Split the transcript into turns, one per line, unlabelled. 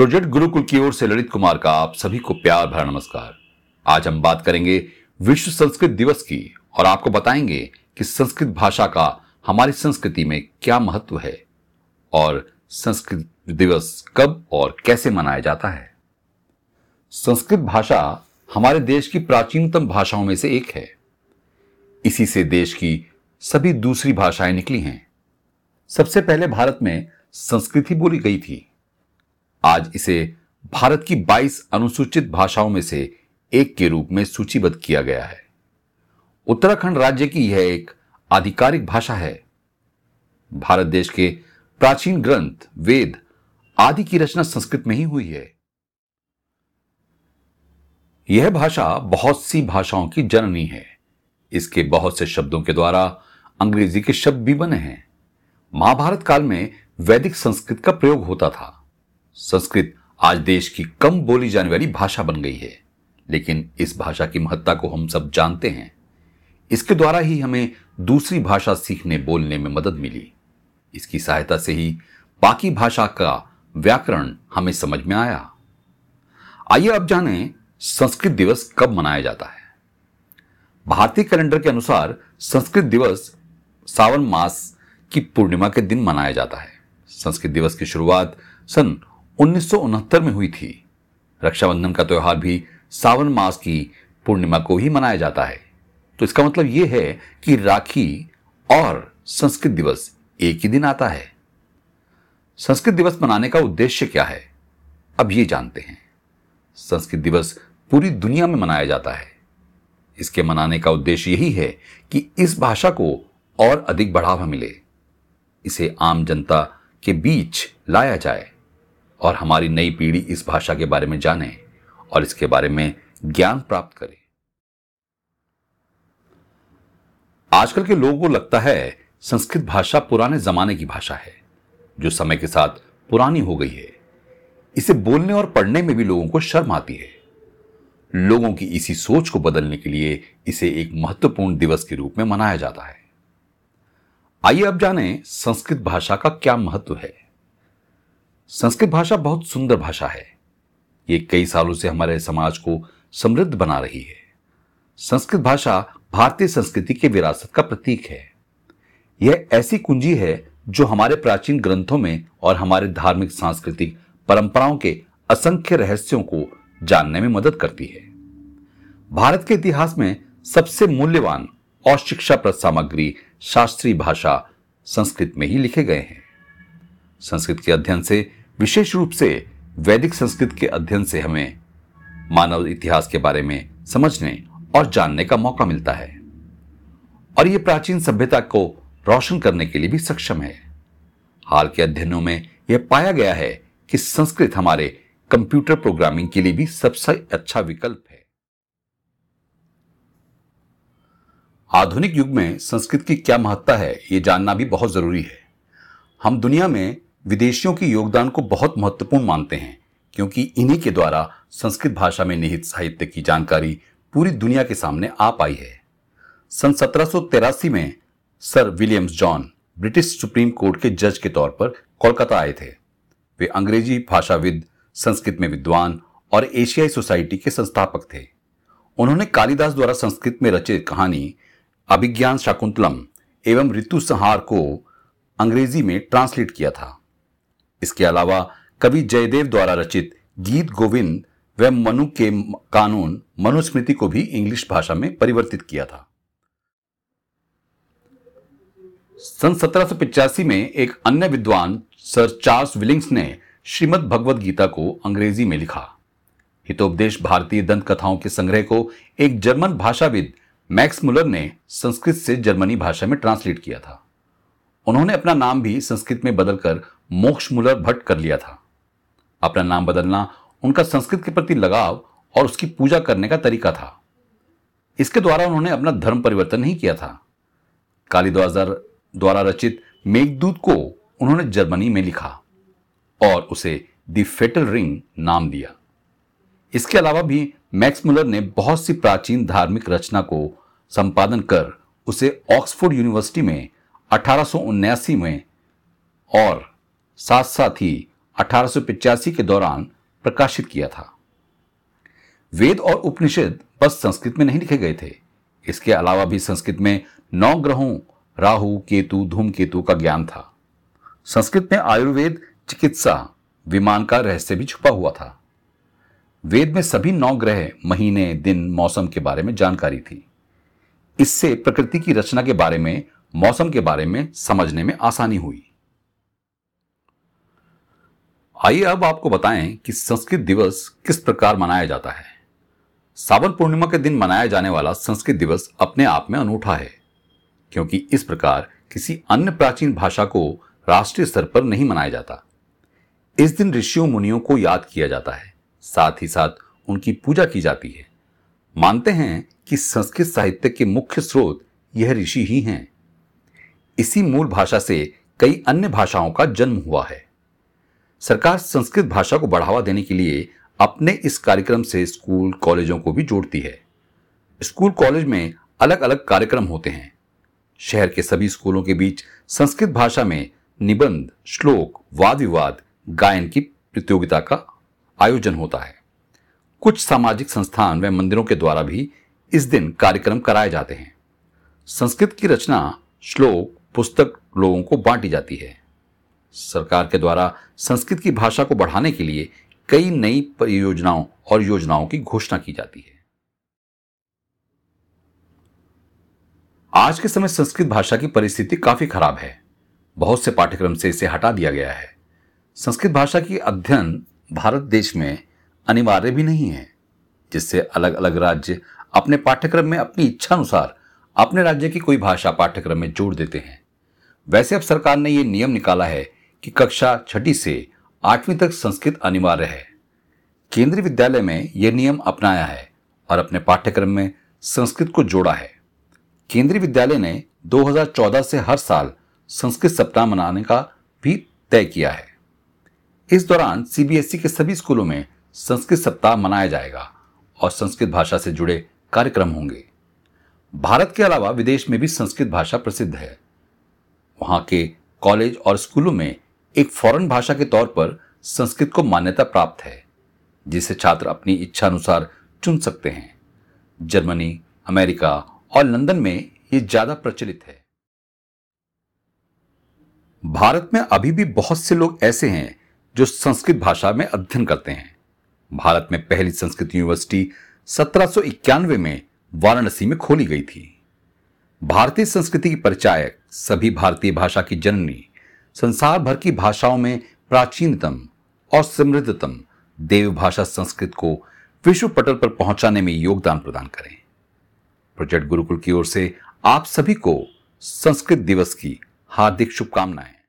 Project Gurukul की ओर से ललित कुमार का आप सभी को प्यार भरा नमस्कार। आज हम बात करेंगे विश्व संस्कृत दिवस की और आपको बताएँगे कि संस्कृत भाषा का हमारी संस्कृति में क्या महत्व है और संस्कृत दिवस कब और कैसे मनाया जाता है। संस्कृत भाषा हमारे देश की प्राचीनतम भाषाओं में से एक है। इसी से देश की सभी दूसरी भाषाएँ निकली हैं। सबसे पहले भारत में संस्कृत बोली गई थी। आज इसे भारत की 22 अनुसूचित भाषाओं में से एक के रूप में सूचीबद्ध किया गया है। उत्तराखंड राज्य की यह एक आधिकारिक भाषा है। भारत देश के प्राचीन ग्रंथ, वेद आदि की रचना संस्कृत में ही हुई है। यह भाषा बहुत सी भाषाओं की जननी है। इसके बहुत से शब्दों के द्वारा अंग्रेज़ी के शब्द भी बने हैं। महाभारत काल में वैदिक संस्कृत का प्रयोग होता था। संस्कृत आज देश की कम बोली जाने वाली भाषा बन गई है। लेकिन इस भाषा की महत्ता को हम सब जानते हैं। इसके द्वारा ही हमें दूसरी भाषा सीखने, बोलने में मदद मिली। इसकी सहायता से ही बाकी भाषा का व्याकरण हमें समझ में आया। आइए अब जानें संस्कृत दिवस कब मनाया जाता है। भारतीय कैलेंडर के अनुसार संस्कृत दिवस सावन मास की पूर्णिमा के दिन मनाया जाता है। संस्कृत दिवस की शुरुआत सन उन्नीस सौ उनहत्तर में हुई थी। रक्षाबंधन का त्यौहार भी सावन मास की पूर्णिमा को ही मनाया जाता है। तो इसका मतलब यह है कि राखी और संस्कृत दिवस एक ही दिन आता है। संस्कृत दिवस मनाने का उद्देश्य क्या है? अब ये जानते हैं। संस्कृत दिवस पूरी दुनिया में मनाया जाता है। इसके मनाने का उद्देश्य यही है कि इस भाषा को और अधिक बढ़ावा मिले। इसे आम जनता के बीच लाया जाए। और हमारी नई पीढ़ी इस भाषा के बारे में जाने और इसके बारे में ज्ञान प्राप्त करे। आजकल के लोगों को लगता है संस्कृत भाषा पुराने जमाने की भाषा है, जो समय के साथ पुरानी हो गई है। इसे बोलने और पढ़ने में भी लोगों को शर्म आती है। लोगों की इसी सोच को बदलने के लिए इसे एक महत्वपूर्ण दिवस के रूप में मनाया जाता है। आइए अब जानें संस्कृत भाषा का क्या महत्व है। संस्कृत भाषा बहुत सुंदर भाषा है। ये कई सालों से हमारे समाज को समृद्ध बना रही है। संस्कृत भाषा भारतीय संस्कृति के विरासत का प्रतीक है। यह ऐसी कुंजी है जो हमारे प्राचीन ग्रंथों में और हमारे धार्मिक, सांस्कृतिक परंपराओं के असंख्य रहस्यों को जानने में मदद करती है। भारत के इतिहास में सबसे मूल्यवान और शिक्षाप्रद सामग्री शास्त्रीय भाषा संस्कृत में ही लिखे गए हैं। संस्कृत के अध्ययन से विशेष रूप से वैदिक संस्कृत के अध्ययन से हमें मानव इतिहास के बारे में समझने और जानने का मौका मिलता है। और यह प्राचीन सभ्यता को रोशन करने के लिए भी सक्षम है। हाल के अध्ययनों में यह पाया गया है कि संस्कृत हमारे कंप्यूटर प्रोग्रामिंग के लिए भी सबसे अच्छा विकल्प है। आधुनिक युग में संस्कृत की क्या महत्ता है यह जानना भी बहुत ज़रूरी है। हम दुनिया में विदेशियों के योगदान को बहुत महत्वपूर्ण मानते हैं, क्योंकि इन्हीं के द्वारा संस्कृत भाषा में निहित साहित्य की जानकारी पूरी दुनिया के सामने आ पाई है। सन सत्रह सौ तिरासी में sir Williams John British supreme court के जज के तौर पर कोलकाता आए थे। वे अंग्रेज़ी भाषाविद, संस्कृत में विद्वान और एशियाई सोसाइटी के संस्थापक थे। उन्होंने कालिदास द्वारा संस्कृत में रचित कहानी अभिज्ञान शाकुंतलम एवं ऋतु संहार को अंग्रेज़ी में ट्रांसलेट किया था। इसके अलावा कवि जयदेव द्वारा रचित गीत गोविंद व मनु के कानून मनुस्मृति को भी इंग्लिश भाषा में परिवर्तित किया था। सन सत्रह में एक अन्य विद्वान, सर चार्ल्स विलिंग्स ने श्रीमद भगवद गीता को अंग्रेज़ी में लिखा। हितोपदेश भारतीय दंत कथाओं के संग्रह को एक जर्मन भाषाविद मैक्स मुलर ने संस्कृत से जर्मनी भाषा में ट्रांसलेट किया था। उन्होंने अपना नाम भी संस्कृत में बदलकर मोक्ष मुलर भट्ट कर लिया था। अपना नाम बदलना, उनका संस्कृत के प्रति लगाव और उसकी पूजा करने का तरीका था। इसके द्वारा उन्होंने अपना धर्म परिवर्तन नहीं किया था। कालीदास द्वारा रचित मेघदूत को उन्होंने जर्मनी में लिखा और उसे दी फेटल रिंग नाम दिया। इसके अलावा भी मैक्स मुलर ने बहुत सी प्राचीन धार्मिक रचना को संपादन कर उसे ऑक्सफोर्ड यूनिवर्सिटी में अठारह में और साथ साथ ही अठारह के दौरान प्रकाशित किया था। वेद और उपनिषद बस संस्कृत में नहीं लिखे गए थे। इसके अलावा भी संस्कृत में नौ ग्रहों, राहु, केतु धूमकेतु का ज्ञान था। संस्कृत में आयुर्वेद, चिकित्सा, विमान का रहस्य भी छुपा हुआ था। वेद में सभी नौ ग्रह महीने, दिन, मौसम के बारे में जानकारी थी। इससे प्रकृति की रचना के बारे में, मौसम के बारे में समझने में आसानी हुई। आइए अब आपको बताएँ कि संस्कृत दिवस किस प्रकार मनाया जाता है। सावन पूर्णिमा के दिन मनाया जाने वाला संस्कृत दिवस अपने आप में अनूठा है, क्योंकि इस प्रकार किसी अन्य प्राचीन भाषा को राष्ट्रीय स्तर पर नहीं मनाया जाता। इस दिन ऋषियों मुनियों को याद किया जाता है, साथ ही साथ उनकी पूजा की जाती है। मानते हैं कि संस्कृत साहित्य के मुख्य स्रोत यह ऋषि ही हैं। इसी मूल भाषा से कई अन्य भाषाओं का जन्म हुआ है। सरकार संस्कृत भाषा को बढ़ावा देने के लिए अपने इस कार्यक्रम से स्कूल, कॉलेजों को भी जोड़ती है। स्कूल, कॉलेज में अलग अलग कार्यक्रम होते हैं। शहर के सभी स्कूलों के बीच संस्कृत भाषा में निबंध, श्लोक वाद विवाद गायन की प्रतियोगिता का आयोजन होता है। कुछ सामाजिक संस्थान व मंदिरों के द्वारा भी इस दिन कार्यक्रम कराए जाते हैं। संस्कृत की रचना श्लोक, पुस्तक लोगों को बांटी जाती है। सरकार के द्वारा संस्कृत की भाषा को बढ़ाने के लिए कई नई परियोजनाओं और योजनाओं की घोषणा की जाती है। आज के समय संस्कृत भाषा की परिस्थिति काफ़ी खराब है। बहुत से पाठ्यक्रम से इसे हटा दिया गया है। संस्कृत भाषा की अध्ययन भारत देश में अनिवार्य भी नहीं है, जिससे अलग अलग राज्य अपने पाठ्यक्रम में अपनी इच्छा अनुसार अपने राज्य की कोई भाषा पाठ्यक्रम में जोड़ देते हैं। वैसे अब सरकार ने यह नियम निकाला है कि कक्षा छठी से आठवीं तक संस्कृत अनिवार्य है। केंद्रीय विद्यालय में यह नियम अपनाया है और अपने पाठ्यक्रम में संस्कृत को जोड़ा है। केंद्रीय विद्यालय ने 2014 से हर साल संस्कृत सप्ताह मनाने का भी तय किया है। इस दौरान सीबीएसई के सभी स्कूलों में संस्कृत सप्ताह मनाया जाएगा और संस्कृत भाषा से जुड़े कार्यक्रम होंगे। भारत के अलावा विदेश में भी संस्कृत भाषा प्रसिद्ध है। वहाँ के कॉलेज और स्कूलों में एक फॉरेन भाषा के तौर पर संस्कृत को मान्यता प्राप्त है, जिसे छात्र अपनी इच्छा अनुसार चुन सकते हैं। जर्मनी, अमेरिका और लंदन में ये ज़्यादा प्रचलित है। भारत में अभी भी बहुत से लोग ऐसे हैं जो संस्कृत भाषा में अध्ययन करते हैं। भारत में पहली संस्कृत यूनिवर्सिटी सत्रह सौ इक्यानवे में वाराणसी में खोली गई थी। भारतीय संस्कृति की परिचायक सभी भारतीय भाषा की जननी संसार भर की भाषाओं में प्राचीनतम और समृद्धतम देवभाषा संस्कृत को विश्व पटल पर पहुँचाने में योगदान प्रदान करें। प्रोजेक्ट गुरुकुल की ओर से आप सभी को संस्कृत दिवस की हार्दिक शुभकामनाएँ।